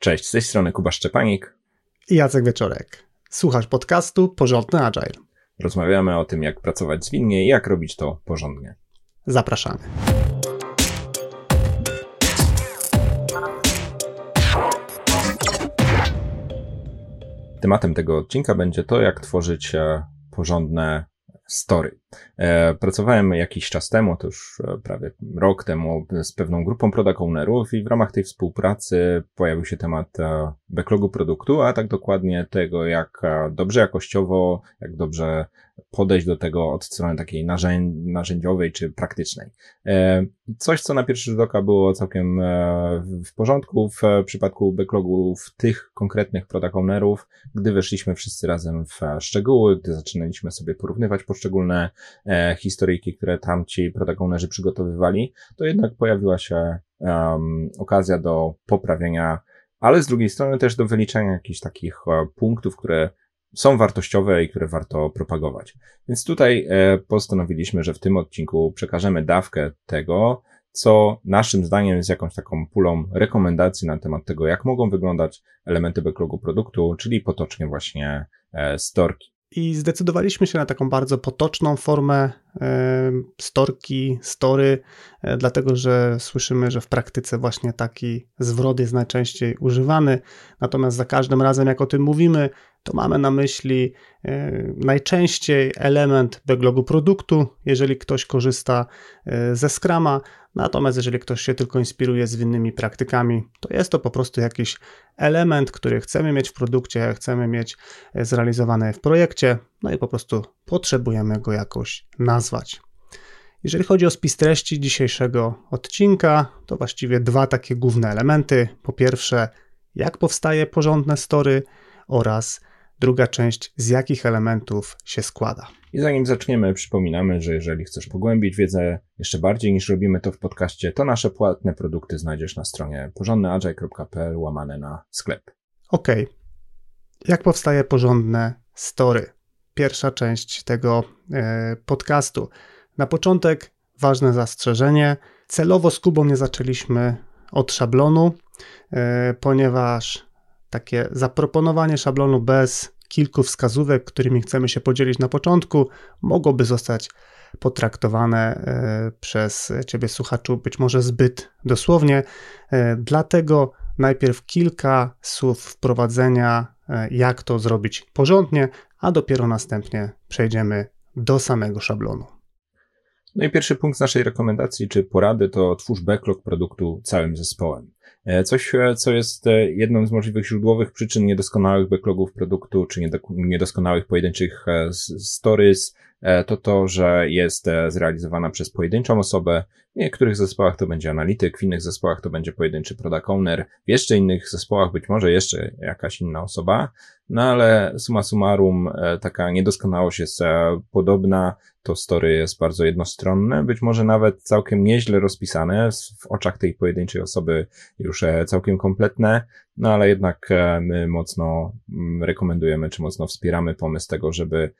Cześć, z tej strony Kuba Szczepanik i Jacek Wieczorek. Słuchasz podcastu Porządny Agile. Rozmawiamy o tym, jak pracować zwinnie i jak robić to porządnie. Zapraszamy. Tematem tego odcinka będzie to, jak tworzyć e, porządne story. E, pracowałem jakiś czas temu, to już e, prawie rok temu, z pewną grupą product ownerów i w ramach tej współpracy pojawił się temat e, backlogu produktu, a tak dokładnie tego, jak dobrze jakościowo, jak dobrze podejść do tego od strony takiej narzędziowej czy praktycznej. Coś, co na pierwszy rzut oka było całkiem w porządku w przypadku backlogów tych konkretnych product ownerów, gdy weszliśmy wszyscy razem w szczegóły, gdy zaczynaliśmy sobie porównywać poszczególne e, historyjki, które tamci protagonerzy przygotowywali, to jednak pojawiła się um, okazja do poprawienia, ale z drugiej strony też do wyliczenia jakichś takich e, punktów, które są wartościowe i które warto propagować. Więc tutaj e, postanowiliśmy, że w tym odcinku przekażemy dawkę tego, co naszym zdaniem jest jakąś taką pulą rekomendacji na temat tego, jak mogą wyglądać elementy backlogu produktu, czyli potocznie właśnie e, storki. I zdecydowaliśmy się na taką bardzo potoczną formę storki, story, e, dlatego że słyszymy, że w praktyce właśnie taki zwrot jest najczęściej używany. Natomiast za każdym razem, jak o tym mówimy, to mamy na myśli e, najczęściej element backlogu produktu, jeżeli ktoś korzysta e, ze Scrama, natomiast jeżeli ktoś się tylko inspiruje z innymi praktykami, to jest to po prostu jakiś element, który chcemy mieć w produkcie, chcemy mieć zrealizowany w projekcie, no i po prostu potrzebujemy go jakoś nazwać. Jeżeli chodzi o spis treści dzisiejszego odcinka, to właściwie dwa takie główne elementy. Po pierwsze, jak powstaje porządne story oraz druga część, z jakich elementów się składa. I zanim zaczniemy, przypominamy, że jeżeli chcesz pogłębić wiedzę jeszcze bardziej niż robimy to w podcaście, to nasze płatne produkty znajdziesz na stronie porządnyagile.pl łamane na sklep. Ok. Jak powstaje porządne story? Pierwsza część tego e, podcastu. Na początek ważne zastrzeżenie. Celowo z Kubą nie zaczęliśmy od szablonu, e, ponieważ takie zaproponowanie szablonu bez kilku wskazówek, którymi chcemy się podzielić na początku, mogłoby zostać potraktowane e, przez Ciebie, słuchaczu, być może zbyt dosłownie. E, dlatego najpierw kilka słów wprowadzenia, e, jak to zrobić porządnie, a dopiero następnie przejdziemy do samego szablonu. No i pierwszy punkt z naszej rekomendacji czy porady to twórz backlog produktu całym zespołem. E, coś, e, co jest e, jedną z możliwych źródłowych przyczyn niedoskonałych backlogów produktu, czy niedoskonałych pojedynczych stories, to to, że jest zrealizowana przez pojedynczą osobę. W niektórych zespołach to będzie analityk, w innych zespołach to będzie pojedynczy product owner, w jeszcze innych zespołach być może jeszcze jakaś inna osoba. No ale summa summarum e, taka niedoskonałość jest e, podobna, to story jest bardzo jednostronne, być może nawet całkiem nieźle rozpisane, w oczach tej pojedynczej osoby już e, całkiem kompletne, no ale jednak my mocno mm, rekomendujemy, czy mocno wspieramy pomysł tego, żeby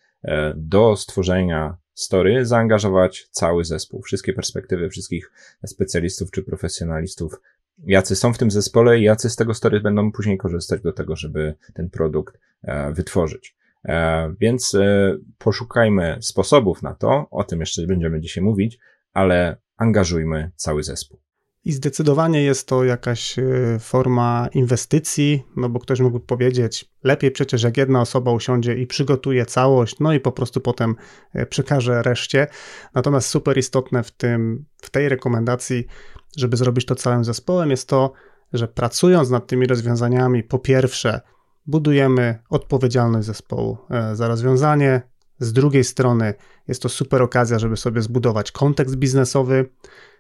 do stworzenia story zaangażować cały zespół, wszystkie perspektywy wszystkich specjalistów czy profesjonalistów jacy są w tym zespole i jacy z tego story będą później korzystać do tego, żeby ten produkt e, wytworzyć. E, więc e, poszukajmy sposobów na to, o tym jeszcze będziemy dzisiaj mówić, ale angażujmy cały zespół. I zdecydowanie jest to jakaś forma inwestycji, no bo ktoś mógłby powiedzieć, lepiej przecież jak jedna osoba usiądzie i przygotuje całość, no i po prostu potem przekaże reszcie. Natomiast super istotne w tym, w tej rekomendacji żeby zrobić to całym zespołem, jest to, że pracując nad tymi rozwiązaniami, po pierwsze, budujemy odpowiedzialność zespołu e, za rozwiązanie. Z drugiej strony, jest to super okazja, żeby sobie zbudować kontekst biznesowy.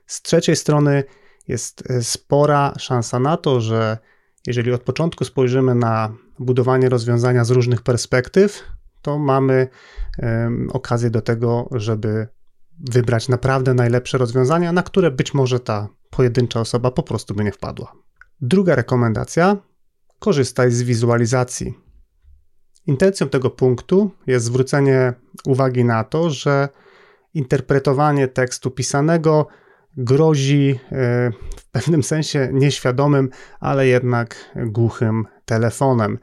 Z trzeciej strony, jest e, spora szansa na to, że jeżeli od początku spojrzymy na budowanie rozwiązania z różnych perspektyw, to mamy okazję do tego, żeby wybrać naprawdę najlepsze rozwiązania, na które być może ta pojedyncza osoba po prostu by nie wpadła. Druga rekomendacja: korzystaj z wizualizacji. Intencją tego punktu jest zwrócenie uwagi na to, że interpretowanie tekstu pisanego grozi w pewnym sensie nieświadomym, ale jednak głuchym telefonem.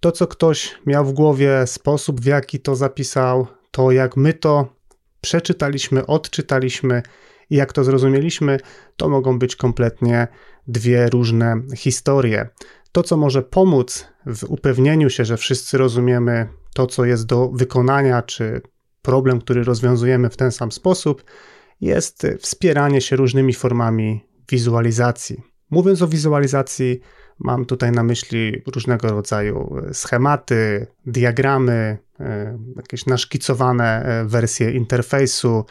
To, co ktoś miał w głowie, sposób w jaki to zapisał, to jak my to przeczytaliśmy, odczytaliśmy i jak to zrozumieliśmy, to mogą być kompletnie dwie różne historie. To, co może pomóc w upewnieniu się, że wszyscy rozumiemy to, co jest do wykonania, czy problem, który rozwiązujemy w ten sam sposób, jest wspieranie się różnymi formami wizualizacji. Mówiąc o wizualizacji, mam tutaj na myśli różnego rodzaju schematy, diagramy, e, jakieś naszkicowane e, wersje interfejsu,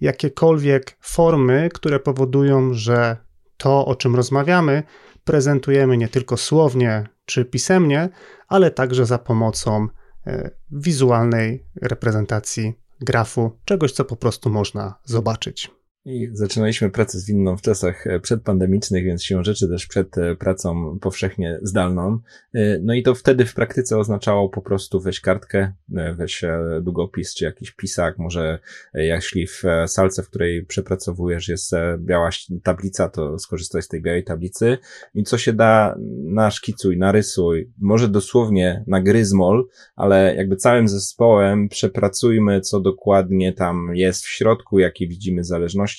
jakiekolwiek formy, które powodują, że to, o czym rozmawiamy, prezentujemy nie tylko słownie czy pisemnie, ale także za pomocą e, wizualnej reprezentacji grafu, czegoś, co po prostu można zobaczyć. I zaczynaliśmy pracę zwinną w czasach e, przedpandemicznych, więc siłą rzeczy też przed e, pracą powszechnie zdalną. E, no i to wtedy w praktyce oznaczało po prostu weź kartkę, weź długopis czy jakiś pisak, może jeśli w salce, w której przepracowujesz jest biała tablica, to skorzystaj z tej białej tablicy i co się da naszkicuj, narysuj, może dosłownie na gryzmol, ale jakby całym zespołem przepracujmy, co dokładnie tam jest w środku, jakie widzimy zależności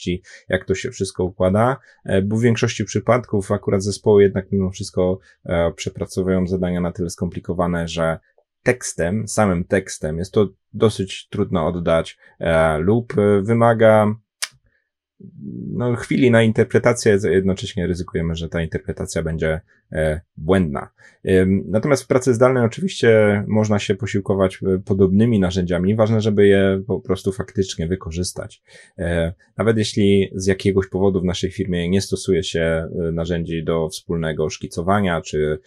jak to się wszystko układa, e, bo w większości przypadków akurat zespoły jednak mimo wszystko e, przepracowują zadania na tyle skomplikowane, że tekstem, samym tekstem jest to dosyć trudno oddać e, lub wymaga no, chwili na interpretację, jednocześnie ryzykujemy, że ta interpretacja będzie błędna. Natomiast w pracy zdalnej oczywiście można się posiłkować e, podobnymi narzędziami. Ważne, żeby je po prostu faktycznie wykorzystać. E, nawet jeśli z jakiegoś powodu w naszej firmie nie stosuje się narzędzi do wspólnego szkicowania, czy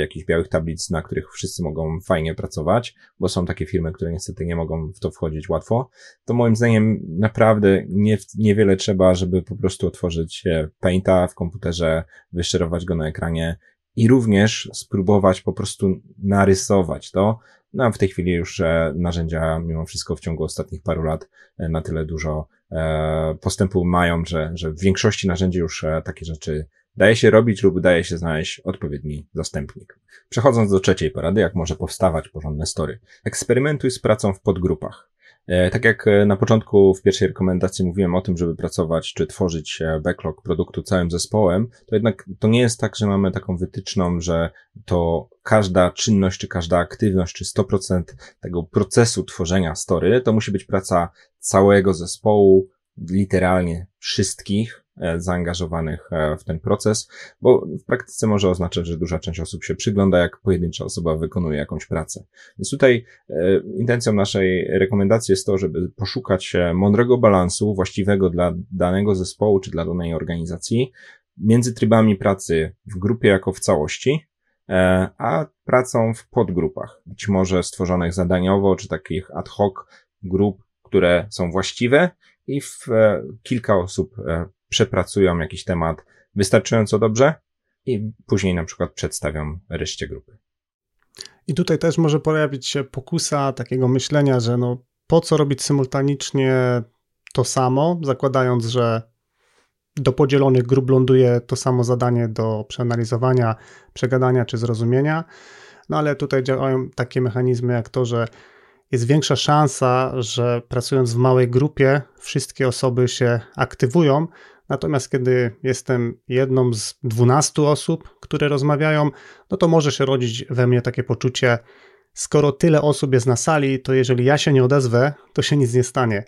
jakichś białych tablic, na których wszyscy mogą fajnie pracować, bo są takie firmy, które niestety nie mogą w to wchodzić łatwo, to moim zdaniem naprawdę nie, niewiele trzeba, żeby po prostu otworzyć Painta w komputerze, wyszerować go na ekranie i również spróbować po prostu narysować to. No w tej chwili już e, narzędzia mimo wszystko w ciągu ostatnich paru lat e, na tyle dużo e, postępu mają, że, że w większości narzędzi już takie rzeczy daje się robić lub daje się znaleźć odpowiedni zastępnik. Przechodząc do trzeciej porady, jak może powstawać porządne story. Eksperymentuj z pracą w podgrupach. E, tak jak e, na początku w pierwszej rekomendacji mówiłem o tym, żeby pracować czy tworzyć e, backlog produktu całym zespołem, to jednak to nie jest tak, że mamy taką wytyczną, że to każda czynność, czy każda aktywność, czy 100% tego procesu tworzenia story, to musi być praca całego zespołu, literalnie wszystkich, zaangażowanych e, w ten proces, bo w praktyce może oznaczać, że duża część osób się przygląda, jak pojedyncza osoba wykonuje jakąś pracę. Więc tutaj e, intencją naszej rekomendacji jest to, żeby poszukać mądrego balansu właściwego dla danego zespołu czy dla danej organizacji między trybami pracy w grupie jako w całości, a pracą w podgrupach, być może stworzonych zadaniowo, czy takich ad hoc grup, które są właściwe i w kilka osób przepracują jakiś temat wystarczająco dobrze i później na przykład przedstawią reszcie grupy. I tutaj też może pojawić się pokusa takiego myślenia, że no po co robić symultanicznie to samo, zakładając, że do podzielonych grup ląduje to samo zadanie do przeanalizowania, przegadania czy zrozumienia. No ale tutaj działają takie mechanizmy jak to, że jest większa szansa, że pracując w małej grupie wszystkie osoby się aktywują, Natomiast kiedy jestem jedną z 12 osób, które rozmawiają, no to może się rodzić we mnie takie poczucie, skoro tyle osób jest na sali, to jeżeli ja się nie odezwę, to się nic nie stanie.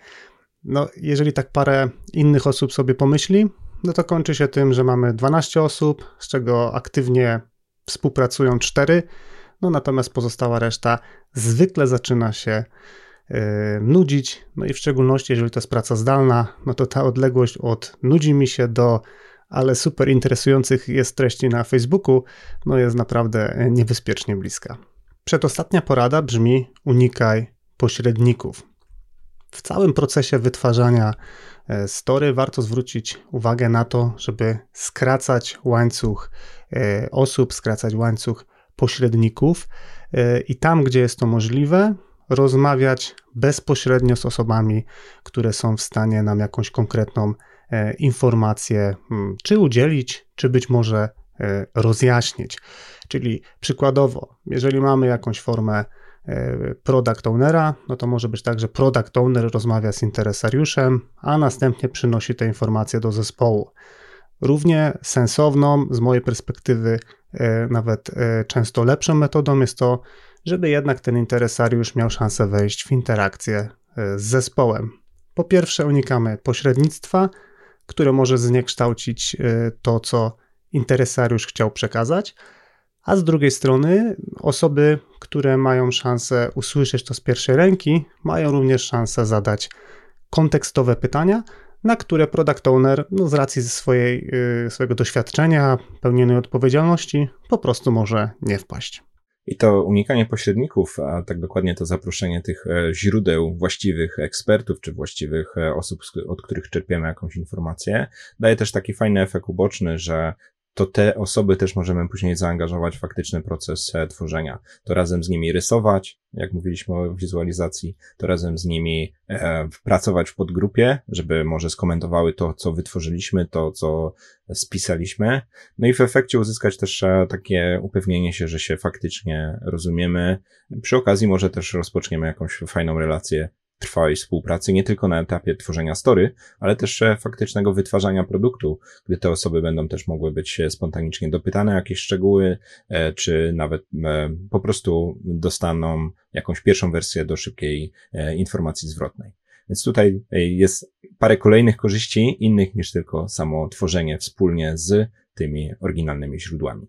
No, jeżeli tak parę innych osób sobie pomyśli, no to kończy się tym, że mamy 12 osób, z czego aktywnie współpracują 4, no natomiast pozostała reszta zwykle zaczyna się nudzić. No i w szczególności, jeżeli to jest praca zdalna, no to ta odległość od nudzi mi się do ale super interesujących jest treści na Facebooku, no jest naprawdę niebezpiecznie bliska. Przedostatnia porada brzmi: unikaj pośredników. W całym procesie wytwarzania e, story warto zwrócić uwagę na to, żeby skracać łańcuch e, osób, skracać łańcuch pośredników i tam, gdzie jest to możliwe, rozmawiać bezpośrednio z osobami, które są w stanie nam jakąś konkretną informacje, hmm, czy udzielić, czy być może rozjaśnić. Czyli przykładowo, jeżeli mamy jakąś formę product ownera, no to może być tak, że product owner rozmawia z interesariuszem, a następnie przynosi te informacje do zespołu. Równie sensowną, z mojej perspektywy, e, nawet e, często lepszą metodą jest to, żeby jednak ten interesariusz miał szansę wejść w interakcję e, z zespołem. Po pierwsze, unikamy pośrednictwa, które może zniekształcić to, co interesariusz chciał przekazać, a z drugiej strony osoby, które mają szansę usłyszeć to z pierwszej ręki, mają również szansę zadać kontekstowe pytania, na które product owner no, z racji swojej, yy, swojego doświadczenia, pełnionej odpowiedzialności po prostu może nie wpaść. I to unikanie pośredników, a tak dokładnie to zaproszenie tych e, źródeł właściwych ekspertów czy właściwych e, osób, od których czerpiemy jakąś informację, daje też taki fajny efekt uboczny, że to te osoby też możemy później zaangażować w faktyczny proces e, tworzenia. To razem z nimi rysować, jak mówiliśmy o wizualizacji, to razem z nimi e, pracować w podgrupie, żeby może skomentowały to, co wytworzyliśmy, to, co spisaliśmy. No i w efekcie uzyskać też e, takie upewnienie się, że się faktycznie rozumiemy. Przy okazji może też rozpoczniemy jakąś fajną relację trwałej współpracy, nie tylko na etapie tworzenia story, ale też e, faktycznego wytwarzania produktu, gdy te osoby będą też mogły być e, spontanicznie dopytane o jakieś szczegóły, e, czy nawet po prostu dostaną jakąś pierwszą wersję do szybkiej informacji zwrotnej. Więc tutaj jest parę kolejnych korzyści, innych niż tylko samo tworzenie wspólnie z tymi oryginalnymi źródłami.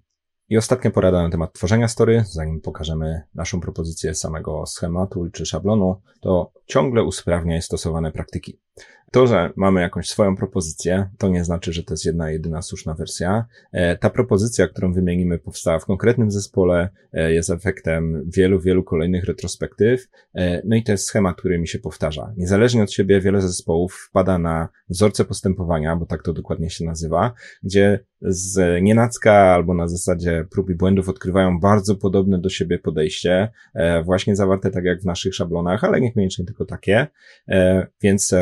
I ostatnia porada na temat tworzenia story, zanim pokażemy naszą propozycję samego schematu czy szablonu, to ciągle usprawniaj stosowane praktyki. To, że mamy jakąś swoją propozycję, to nie znaczy, że to jest jedna, jedyna słuszna wersja. E, ta propozycja, którą wymienimy, powstała w konkretnym zespole, e, jest efektem wielu, wielu kolejnych retrospektyw, e, no i to jest schemat, który mi się powtarza. Niezależnie od siebie, wiele zespołów wpada na wzorce postępowania, bo tak to dokładnie się nazywa, gdzie z nienacka albo na zasadzie prób i błędów odkrywają bardzo podobne do siebie podejście, właśnie zawarte tak jak w naszych szablonach, ale niekoniecznie tylko takie, więc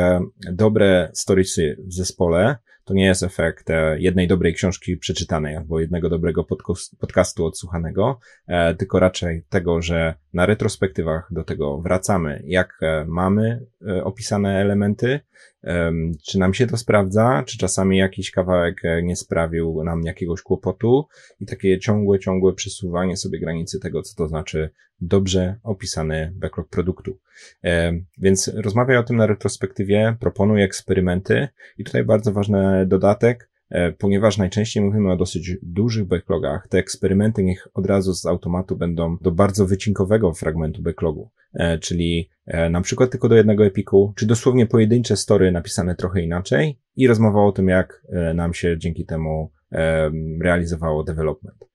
dobre storiesy w zespole. To nie jest efekt e, jednej dobrej książki przeczytanej albo jednego dobrego podcastu odsłuchanego, e, tylko raczej tego, że na retrospektywach do tego wracamy, jak e, mamy opisane elementy, czy nam się to sprawdza, czy czasami jakiś kawałek nie sprawił nam jakiegoś kłopotu? I takie ciągłe, ciągłe przesuwanie sobie granicy tego, co to znaczy dobrze opisany backlog produktu. Więc rozmawiaj o tym na retrospektywie, proponuj eksperymenty. I tutaj bardzo ważny dodatek, e, ponieważ najczęściej mówimy o dosyć dużych backlogach, te eksperymenty niech od razu z automatu będą do bardzo wycinkowego fragmentu backlogu, e, czyli e, na przykład tylko do jednego epiku, czy dosłownie pojedyncze story napisane trochę inaczej i rozmowa o tym, jak nam się dzięki temu realizowało development.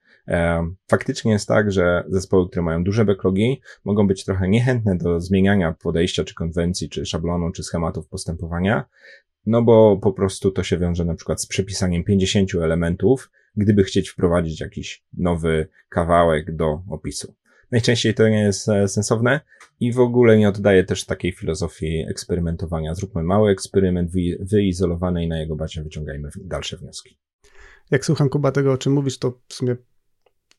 Faktycznie jest tak, że zespoły, które mają duże backlogi, mogą być trochę niechętne do zmieniania podejścia, czy konwencji, czy szablonu, czy schematów postępowania, no bo po prostu to się wiąże na przykład z przepisaniem 50 elementów, gdyby chcieć wprowadzić jakiś nowy kawałek do opisu. Najczęściej to nie jest e, sensowne i w ogóle nie oddaje też takiej filozofii eksperymentowania. Zróbmy mały eksperyment wyizolowany i na jego bazie wyciągajmy dalsze wnioski. Jak słucham Kuba tego, o czym mówisz, to w sumie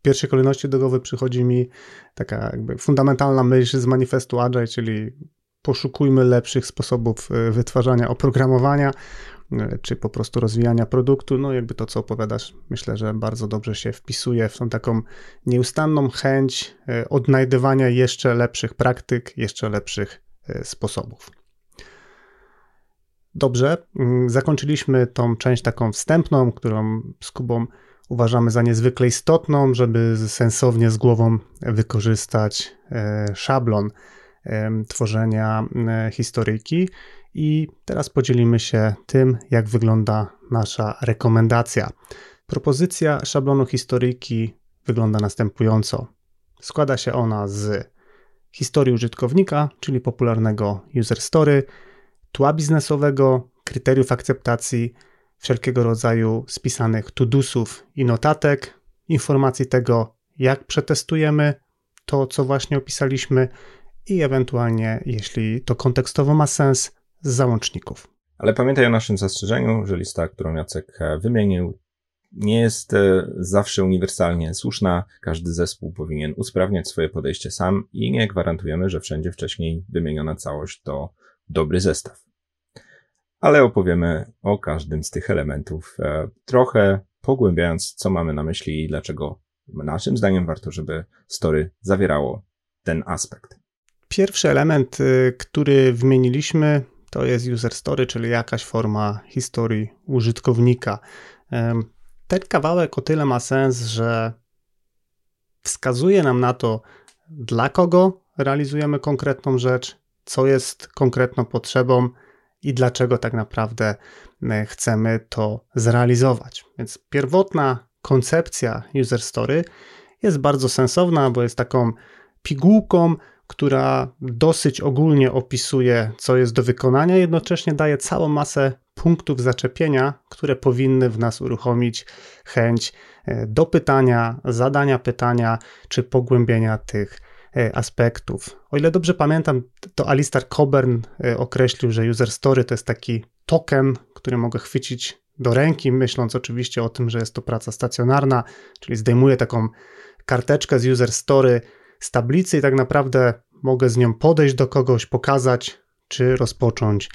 pierwszej kolejności do głowy przychodzi mi taka jakby fundamentalna myśl z manifestu Agile, czyli poszukujmy lepszych sposobów e, wytwarzania oprogramowania, e, czy po prostu rozwijania produktu. No, jakby to, co opowiadasz, myślę, że bardzo dobrze się wpisuje w tą taką nieustanną chęć e, odnajdywania jeszcze lepszych praktyk, jeszcze lepszych sposobów. Dobrze, zakończyliśmy tą część taką wstępną, którą z Kubą uważamy za niezwykle istotną, żeby sensownie z głową wykorzystać szablon tworzenia historyjki. I teraz podzielimy się tym, jak wygląda nasza rekomendacja. Propozycja szablonu historyjki wygląda następująco. Składa się ona z historii użytkownika, czyli popularnego user story, tła biznesowego, kryteriów akceptacji, wszelkiego rodzaju spisanych tudusów i notatek, informacji tego, jak przetestujemy to, co właśnie opisaliśmy i ewentualnie, jeśli to kontekstowo ma sens, z załączników. Ale pamiętaj o naszym zastrzeżeniu, że lista, którą Jacek wymienił, nie jest e, zawsze uniwersalnie słuszna. Każdy zespół powinien usprawniać swoje podejście sam i nie gwarantujemy, że wszędzie wcześniej wymieniona całość to dobry zestaw. Ale opowiemy o każdym z tych elementów, e, trochę pogłębiając, co mamy na myśli i dlaczego naszym zdaniem warto, żeby story zawierało ten aspekt. Pierwszy element, y, który wymieniliśmy, to jest user story, czyli jakaś forma historii użytkownika. Ten kawałek o tyle ma sens, że wskazuje nam na to, dla kogo realizujemy konkretną rzecz, co jest konkretną potrzebą i dlaczego tak naprawdę chcemy to zrealizować. Więc pierwotna koncepcja user story jest bardzo sensowna, bo jest taką pigułką, która dosyć ogólnie opisuje, co jest do wykonania, jednocześnie daje całą masę punktów zaczepienia, które powinny w nas uruchomić chęć e, do pytania, zadania pytania czy pogłębienia tych e, aspektów. O ile dobrze pamiętam, to Alistair Coburn e, określił, że user story to jest taki token, który mogę chwycić do ręki, myśląc oczywiście o tym, że jest to praca stacjonarna, czyli zdejmuję taką karteczkę z user story z tablicy i tak naprawdę mogę z nią podejść do kogoś, pokazać czy rozpocząć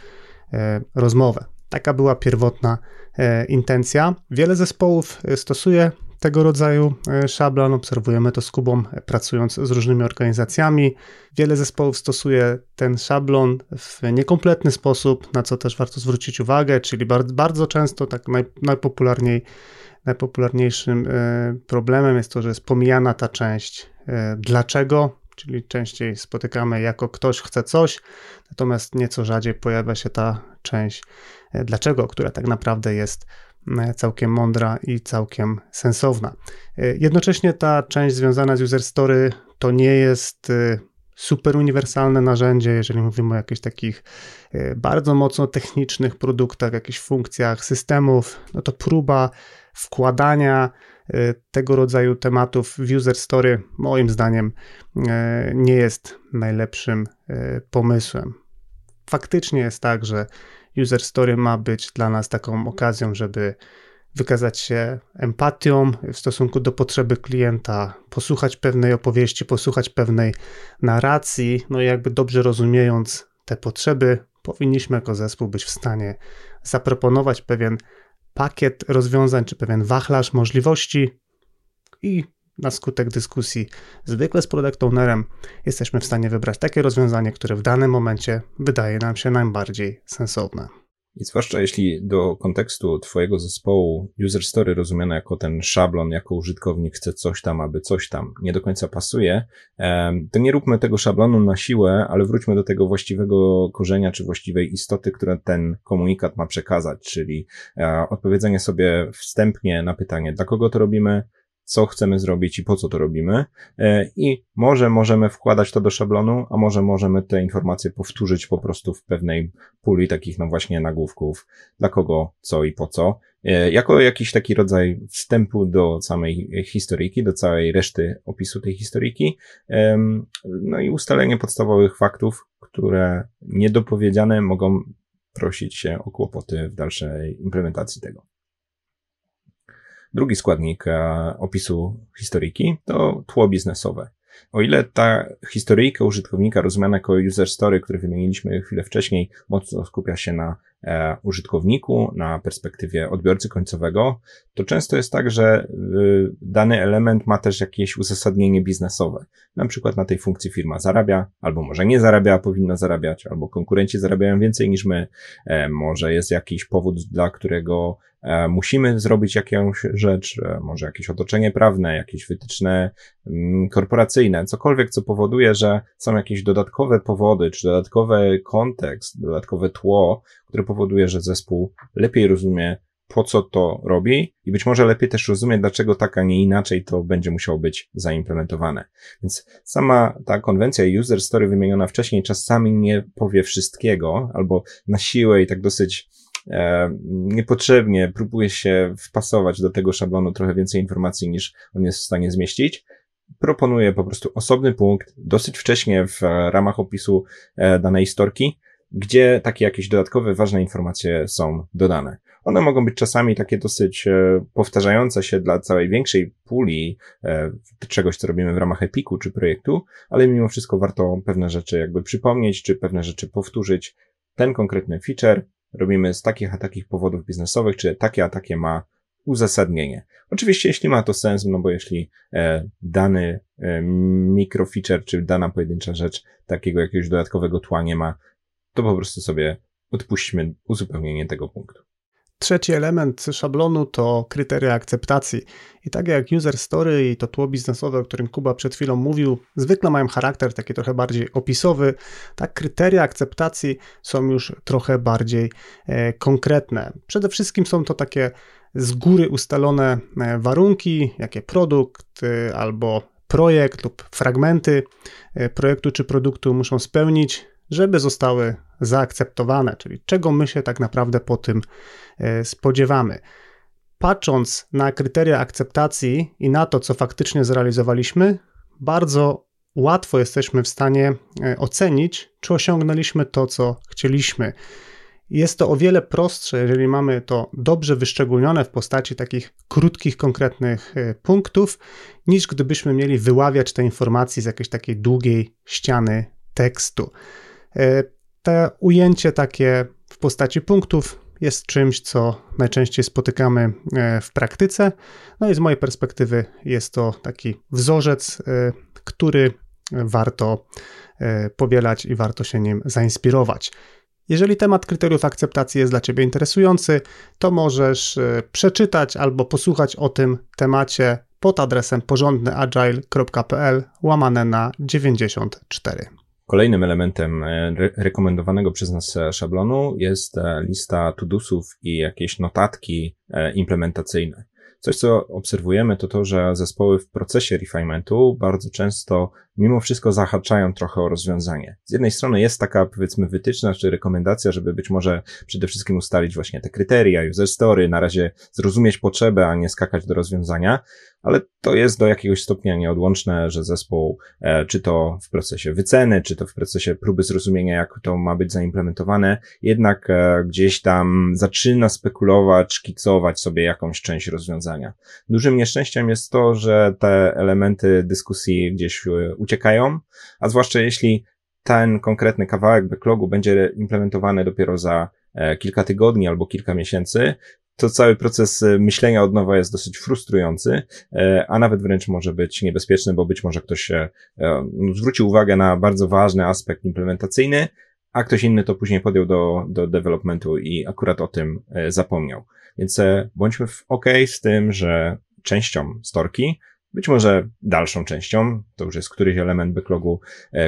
rozmowę. Taka była pierwotna e, intencja. Wiele zespołów e, stosuje tego rodzaju e, szablon. Obserwujemy to z Kubą, pracując z różnymi organizacjami. Wiele zespołów stosuje ten szablon w niekompletny sposób, na co też warto zwrócić uwagę, czyli bardzo, bardzo często tak naj, najpopularniej, najpopularniejszym problemem jest to, że jest pomijana ta część dlaczego, czyli częściej spotykamy jako ktoś chce coś, natomiast nieco rzadziej pojawia się ta część E, dlaczego, która tak naprawdę jest e, całkiem mądra i całkiem sensowna. E, jednocześnie ta część związana z user story to nie jest super uniwersalne narzędzie, jeżeli mówimy o jakichś takich bardzo mocno technicznych produktach, jakichś funkcjach systemów, no to próba wkładania tego rodzaju tematów w user story moim zdaniem nie jest najlepszym pomysłem. Faktycznie jest tak, że user story ma być dla nas taką okazją, żeby wykazać się empatią w stosunku do potrzeby klienta, posłuchać pewnej opowieści, posłuchać pewnej narracji, no i jakby dobrze rozumiejąc te potrzeby, powinniśmy jako zespół być w stanie zaproponować pewien pakiet rozwiązań, czy pewien wachlarz możliwości i na skutek dyskusji zwykle z product ownerem jesteśmy w stanie wybrać takie rozwiązanie, które w danym momencie wydaje nam się najbardziej sensowne. I zwłaszcza jeśli do kontekstu Twojego zespołu user story rozumiane jako ten szablon, jako użytkownik chce coś tam, aby coś tam nie do końca pasuje, to nie róbmy tego szablonu na siłę, ale wróćmy do tego właściwego korzenia czy właściwej istoty, które ten komunikat ma przekazać, czyli e, odpowiedzenie sobie wstępnie na pytanie, dla kogo to robimy, co chcemy zrobić i po co to robimy. E, I może możemy wkładać to do szablonu, a może możemy te informacje powtórzyć po prostu w pewnej puli takich, no właśnie, nagłówków, dla kogo, co i po co. E, jako jakiś taki rodzaj wstępu do samej historyjki, do całej reszty opisu tej historyjki, no i ustalenie podstawowych faktów, które niedopowiedziane mogą prosić się o kłopoty w dalszej implementacji tego. Drugi składnik e, opisu historyjki to tło biznesowe. O ile ta historyjka użytkownika rozumiana jako user story, który wymieniliśmy chwilę wcześniej, mocno skupia się na użytkowniku, na perspektywie odbiorcy końcowego, to często jest tak, że y, dany element ma też jakieś uzasadnienie biznesowe. Na przykład na tej funkcji firma zarabia, albo może nie zarabia, powinna zarabiać, albo konkurenci zarabiają więcej niż my, e, może jest jakiś powód, dla którego E, musimy zrobić jakąś rzecz, e, może jakieś otoczenie prawne, jakieś wytyczne mm, korporacyjne, cokolwiek, co powoduje, że są jakieś dodatkowe powody, czy dodatkowy kontekst, dodatkowe tło, które powoduje, że zespół lepiej rozumie, po co to robi i być może lepiej też rozumie, dlaczego tak, a nie inaczej to będzie musiało być zaimplementowane. Więc sama ta konwencja user story wymieniona wcześniej czasami nie powie wszystkiego, albo na siłę i tak dosyć E, niepotrzebnie próbuje się wpasować do tego szablonu trochę więcej informacji niż on jest w stanie zmieścić. Proponuję po prostu osobny punkt, dosyć wcześnie w ramach opisu e, danej storki, gdzie takie jakieś dodatkowe, ważne informacje są dodane. One mogą być czasami takie dosyć e, powtarzające się dla całej większej puli e, czegoś, co robimy w ramach Epiku czy projektu, ale mimo wszystko warto pewne rzeczy jakby przypomnieć, czy pewne rzeczy powtórzyć. Ten konkretny feature robimy z takich a takich powodów biznesowych, czy takie a takie ma uzasadnienie. Oczywiście, jeśli ma to sens, no bo jeśli e, dany e, mikrofeature, czy dana pojedyncza rzecz takiego jakiegoś dodatkowego tła nie ma, to po prostu sobie odpuśćmy uzupełnienie tego punktu. Trzeci element szablonu to kryteria akceptacji. I tak jak user story i to tło biznesowe, o którym Kuba przed chwilą mówił, zwykle mają charakter taki trochę bardziej opisowy, tak kryteria akceptacji są już trochę bardziej e, konkretne. Przede wszystkim są to takie z góry ustalone e, warunki, jakie produkt e, albo projekt lub fragmenty e, projektu czy produktu muszą spełnić, żeby zostały zaakceptowane, czyli czego my się tak naprawdę po tym spodziewamy. Patrząc na kryteria akceptacji i na to, co faktycznie zrealizowaliśmy, bardzo łatwo jesteśmy w stanie ocenić, czy osiągnęliśmy to, co chcieliśmy. Jest to o wiele prostsze, jeżeli mamy to dobrze wyszczególnione w postaci takich krótkich, konkretnych e, punktów, niż gdybyśmy mieli wyławiać te informacje z jakiejś takiej długiej ściany tekstu. E, to ujęcie takie w postaci punktów jest czymś, co najczęściej spotykamy e, w praktyce. No i z mojej perspektywy jest to taki wzorzec, który warto powielać i warto się nim zainspirować. Jeżeli temat kryteriów akceptacji jest dla Ciebie interesujący, to możesz e, przeczytać albo posłuchać o tym temacie pod adresem porządnyagile.pl łamane na 94. Kolejnym elementem e, rekomendowanego przez nas e, szablonu jest lista tudusów i jakieś notatki implementacyjne. Coś, co obserwujemy, to to, że zespoły w procesie refinementu bardzo często mimo wszystko zahaczają trochę o rozwiązanie. Z jednej strony jest taka, powiedzmy, wytyczna czy rekomendacja, żeby być może przede wszystkim ustalić właśnie te kryteria, user story, na razie zrozumieć potrzebę, a nie skakać do rozwiązania, ale to jest do jakiegoś stopnia nieodłączne, że zespół, e, czy to w procesie wyceny, czy to w procesie próby zrozumienia, jak to ma być zaimplementowane, jednak e, gdzieś tam zaczyna spekulować, szkicować sobie jakąś część rozwiązania. Dużym nieszczęściem jest to, że te elementy dyskusji gdzieś e, uciekają, a zwłaszcza jeśli ten konkretny kawałek backlogu będzie implementowany dopiero za kilka tygodni albo kilka miesięcy, to cały proces e, myślenia od nowa jest dosyć frustrujący, e, a nawet wręcz może być niebezpieczny, bo być może ktoś e, zwrócił uwagę na bardzo ważny aspekt implementacyjny, a ktoś inny to później podjął do, do developmentu i akurat o tym zapomniał. Więc bądźmy w OK z tym, że częścią storki, być może dalszą częścią, to już jest któryś element backlogu,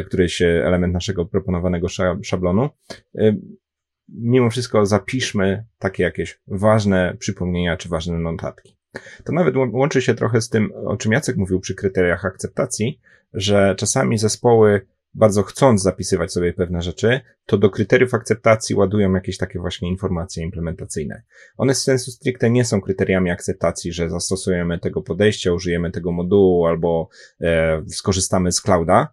któryś element naszego proponowanego szablonu, mimo wszystko zapiszmy takie jakieś ważne przypomnienia czy ważne notatki. To nawet łączy się trochę z tym, o czym Jacek mówił przy kryteriach akceptacji, że czasami zespoły bardzo chcąc zapisywać sobie pewne rzeczy, to do kryteriów akceptacji ładują jakieś takie właśnie informacje implementacyjne. One z sensu stricte nie są kryteriami akceptacji, że zastosujemy tego podejścia, użyjemy tego modułu albo e, skorzystamy z clouda,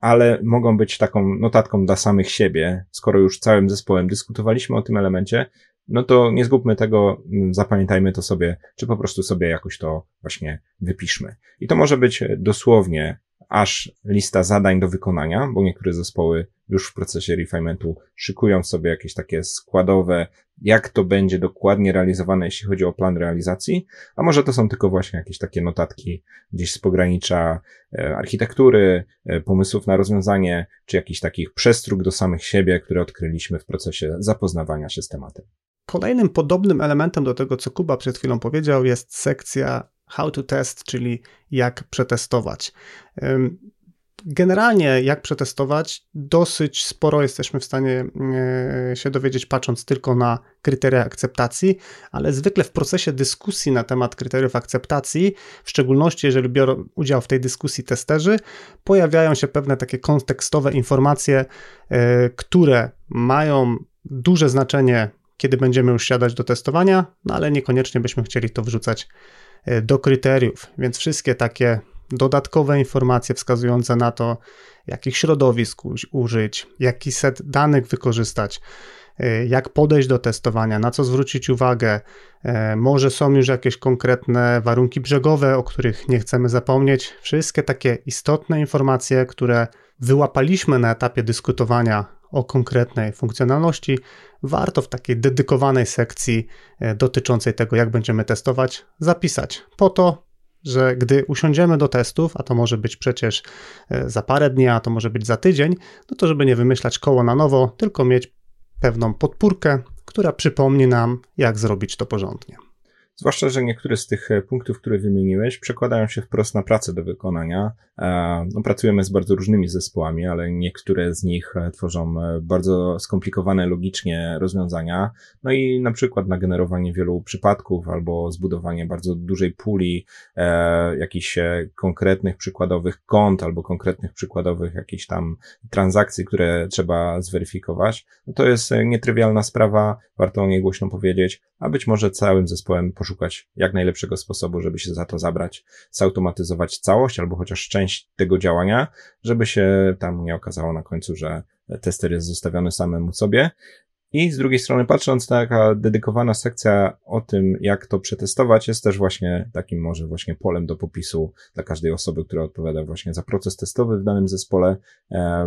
ale mogą być taką notatką dla samych siebie. Skoro już całym zespołem dyskutowaliśmy o tym elemencie, no to nie zgubmy tego, mm, zapamiętajmy to sobie, czy po prostu sobie jakoś to właśnie wypiszmy. I to może być dosłownie aż lista zadań do wykonania, bo niektóre zespoły już w procesie refinementu szykują sobie jakieś takie składowe, jak to będzie dokładnie realizowane, jeśli chodzi o plan realizacji, a może to są tylko właśnie jakieś takie notatki gdzieś z pogranicza e, architektury, e, pomysłów na rozwiązanie, czy jakichś takich przestróg do samych siebie, które odkryliśmy w procesie zapoznawania się z tematem. Kolejnym podobnym elementem do tego, co Kuba przed chwilą powiedział, jest sekcja how to test, czyli jak przetestować. Generalnie, jak przetestować, dosyć sporo jesteśmy w stanie e, się dowiedzieć, patrząc tylko na kryteria akceptacji, ale zwykle w procesie dyskusji na temat kryteriów akceptacji, w szczególności jeżeli biorą udział w tej dyskusji testerzy, pojawiają się pewne takie kontekstowe informacje, e, które mają duże znaczenie, kiedy będziemy już siadać do testowania, no ale niekoniecznie byśmy chcieli to wrzucać do kryteriów, więc wszystkie takie dodatkowe informacje wskazujące na to, jakich środowisk użyć, jaki set danych wykorzystać, e, jak podejść do testowania, na co zwrócić uwagę. E, może są już jakieś konkretne warunki brzegowe, o których nie chcemy zapomnieć. Wszystkie takie istotne informacje, które wyłapaliśmy na etapie dyskutowania o konkretnej funkcjonalności, warto w takiej dedykowanej sekcji e, dotyczącej tego, jak będziemy testować, zapisać. Po to, że gdy usiądziemy do testów, a to może być przecież e, za parę dni, a to może być za tydzień, no to żeby nie wymyślać koło na nowo, tylko mieć pewną podpórkę, która przypomni nam, jak zrobić to porządnie. Zwłaszcza, że niektóre z tych e, punktów, które wymieniłeś, przekładają się wprost na pracę do wykonania. E, no, pracujemy z bardzo różnymi zespołami, ale niektóre z nich e, tworzą bardzo skomplikowane logicznie rozwiązania. No i na przykład na generowanie wielu przypadków albo zbudowanie bardzo dużej puli e, jakichś konkretnych przykładowych kont albo konkretnych przykładowych jakichś tam transakcji, które trzeba zweryfikować. No, to jest nietrywialna sprawa, warto o niej głośno powiedzieć, a być może całym zespołem poszukać jak najlepszego sposobu, żeby się za to zabrać, zautomatyzować całość albo chociaż część tego działania, żeby się tam nie okazało na końcu, że tester jest zostawiony samemu sobie. I z drugiej strony, patrząc, taka dedykowana sekcja o tym, jak to przetestować, jest też właśnie takim może właśnie polem do popisu dla każdej osoby, która odpowiada właśnie za proces testowy w danym zespole.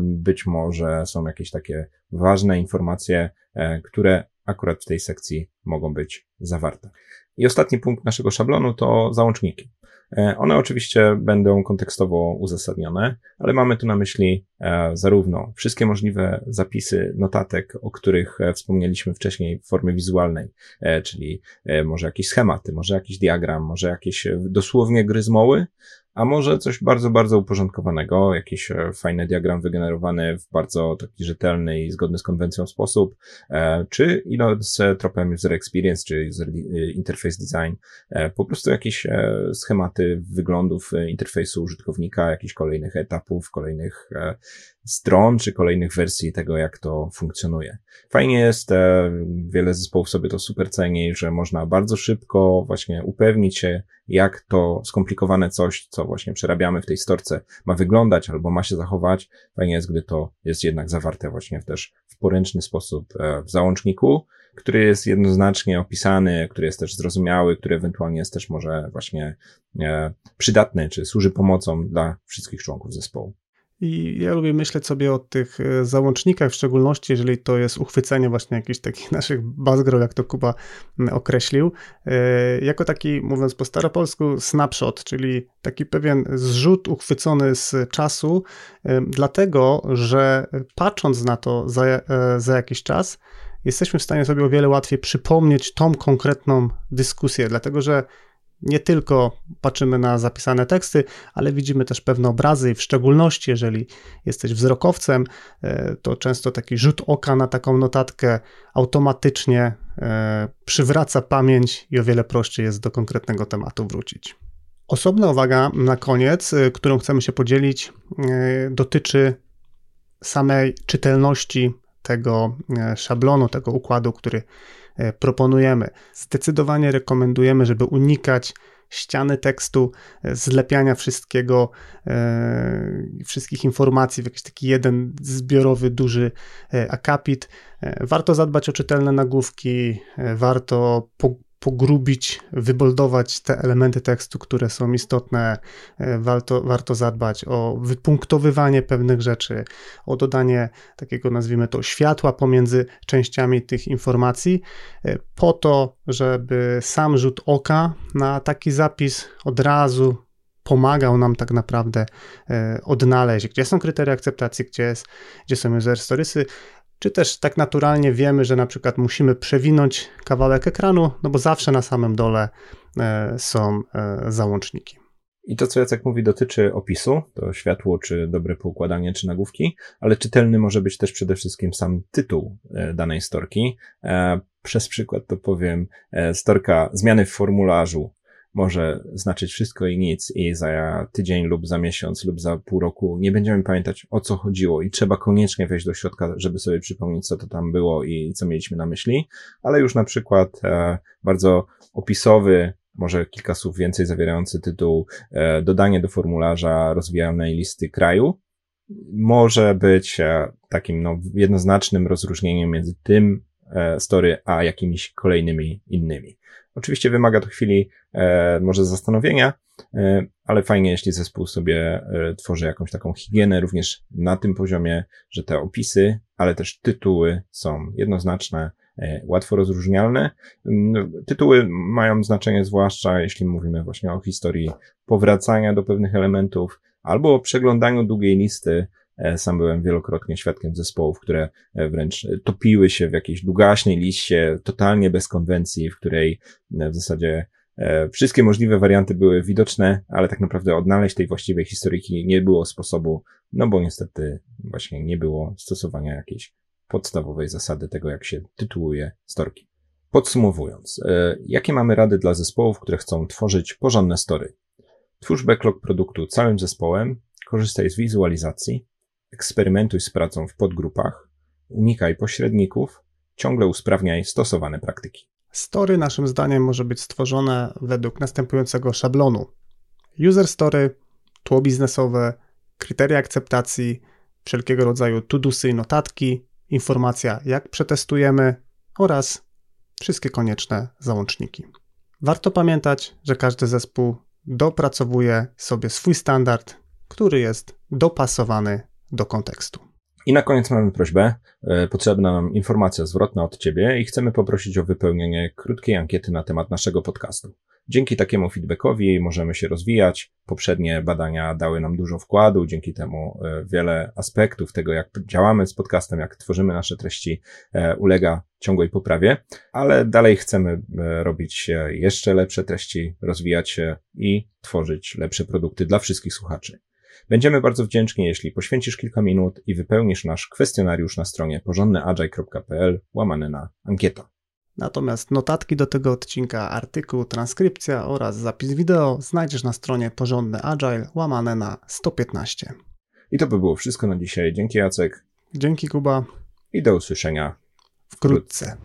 Być może są jakieś takie ważne informacje, e, które akurat w tej sekcji mogą być zawarte. I ostatni punkt naszego szablonu to załączniki. E, one oczywiście będą kontekstowo uzasadnione, ale mamy tu na myśli e, zarówno wszystkie możliwe zapisy notatek, o których e, wspomnieliśmy wcześniej w formie wizualnej, czyli może jakieś schematy, może jakiś diagram, może jakieś dosłownie gry z moły, a może coś bardzo, bardzo uporządkowanego, jakiś e, fajny diagram wygenerowany w bardzo taki rzetelny i zgodny z konwencją sposób, e, czy z tropem user experience, czy user e, interface design, po prostu jakieś schematy wyglądów interfejsu użytkownika, jakichś kolejnych etapów, kolejnych stron, czy kolejnych wersji tego, jak to funkcjonuje. Fajnie jest, e, wiele zespołów sobie to super ceni, że można bardzo szybko właśnie upewnić się, jak to skomplikowane coś, co właśnie przerabiamy w tej storce, ma wyglądać albo ma się zachować. Fajnie jest, gdy to jest jednak zawarte właśnie też w poręczny sposób e, w załączniku, który jest jednoznacznie opisany, który jest też zrozumiały, który ewentualnie jest też może właśnie e, przydatny, czy służy pomocą dla wszystkich członków zespołu. I ja lubię myśleć sobie o tych e, załącznikach, w szczególności jeżeli to jest uchwycenie właśnie jakichś takich naszych bazgrol, jak to Kuba określił, e, jako taki, mówiąc po staropolsku, snapshot, czyli taki pewien zrzut uchwycony z czasu, e, dlatego, że patrząc na to za, za jakiś czas, jesteśmy w stanie sobie o wiele łatwiej przypomnieć tą konkretną dyskusję, dlatego że nie tylko patrzymy na zapisane teksty, ale widzimy też pewne obrazy w szczególności, jeżeli jesteś wzrokowcem, e, to często taki rzut oka na taką notatkę automatycznie e, przywraca pamięć i o wiele prościej jest do konkretnego tematu wrócić. Osobna uwaga na koniec, e, którą chcemy się podzielić, dotyczy samej czytelności tego szablonu, tego układu, który proponujemy. Zdecydowanie rekomendujemy, żeby unikać ściany tekstu, e, zlepiania wszystkiego, e, wszystkich informacji w jakiś taki jeden zbiorowy, duży akapit. Warto zadbać o czytelne nagłówki, warto pogrubić, wyboldować te elementy tekstu, które są istotne. E, warto, warto zadbać o wypunktowywanie pewnych rzeczy, o dodanie takiego, nazwijmy to, światła pomiędzy częściami tych informacji, e, po to, żeby sam rzut oka na taki zapis od razu pomagał nam tak naprawdę e, odnaleźć, gdzie są kryteria akceptacji, gdzie, jest, gdzie są user storiesy, czy też tak naturalnie wiemy, że na przykład musimy przewinąć kawałek ekranu, no bo zawsze na samym dole e, są e, załączniki. I to, co Jacek mówi, dotyczy opisu, to światło, czy dobre poukładanie, czy nagłówki, ale czytelny może być też przede wszystkim sam tytuł e, danej storki. Przez przykład to powiem, storka zmiany w formularzu może znaczyć wszystko i nic i za tydzień lub za miesiąc lub za pół roku nie będziemy pamiętać o co chodziło i trzeba koniecznie wejść do środka, żeby sobie przypomnieć co to tam było i co mieliśmy na myśli, ale już na przykład e, bardzo opisowy może kilka słów więcej zawierający tytuł e, dodanie do formularza rozwijanej listy kraju może być e, takim no, jednoznacznym rozróżnieniem między tym e, story a jakimiś kolejnymi innymi. Oczywiście wymaga to chwili e, może zastanowienia, e, ale fajnie, jeśli zespół sobie e, tworzy jakąś taką higienę również na tym poziomie, że te opisy, ale też tytuły są jednoznaczne, e, łatwo rozróżnialne. Mm, tytuły mają znaczenie zwłaszcza jeśli mówimy właśnie o historii powracania do pewnych elementów albo o przeglądaniu długiej listy sam byłem wielokrotnie świadkiem zespołów, które e, wręcz topiły się w jakiejś długaśnej liście, totalnie bez konwencji, w której e, w zasadzie wszystkie możliwe warianty były widoczne, ale tak naprawdę odnaleźć tej właściwej historyki nie było sposobu, no bo niestety właśnie nie było stosowania jakiejś podstawowej zasady tego, jak się tytułuje storki. Podsumowując, jakie mamy rady dla zespołów, które chcą tworzyć porządne story? Twórz backlog produktu całym zespołem, korzystaj z wizualizacji, eksperymentuj z pracą w podgrupach, unikaj pośredników, ciągle usprawniaj stosowane praktyki. Story naszym zdaniem może być stworzone według następującego szablonu. User story, tło biznesowe, kryteria akceptacji, wszelkiego rodzaju to-dosy i notatki, informacja jak przetestujemy oraz wszystkie konieczne załączniki. Warto pamiętać, że każdy zespół dopracowuje sobie swój standard, który jest dopasowany do kontekstu. I na koniec mamy prośbę. E, potrzebna nam informacja zwrotna od Ciebie i chcemy poprosić o wypełnienie krótkiej ankiety na temat naszego podcastu. Dzięki takiemu feedbackowi możemy się rozwijać. Poprzednie badania dały nam dużo wkładu, dzięki temu e, wiele aspektów tego, jak działamy z podcastem, jak tworzymy nasze treści, e, ulega ciągłej poprawie, ale dalej chcemy robić jeszcze lepsze treści, rozwijać się i tworzyć lepsze produkty dla wszystkich słuchaczy. Będziemy bardzo wdzięczni, jeśli poświęcisz kilka minut i wypełnisz nasz kwestionariusz na stronie porządnyagile.pl łamane na ankieta. Natomiast notatki do tego odcinka, artykuł, transkrypcja oraz zapis wideo znajdziesz na stronie porządny agile łamane na 115. I to by było wszystko na dzisiaj. Dzięki Jacek. Dzięki Kuba. I do usłyszenia wkrótce.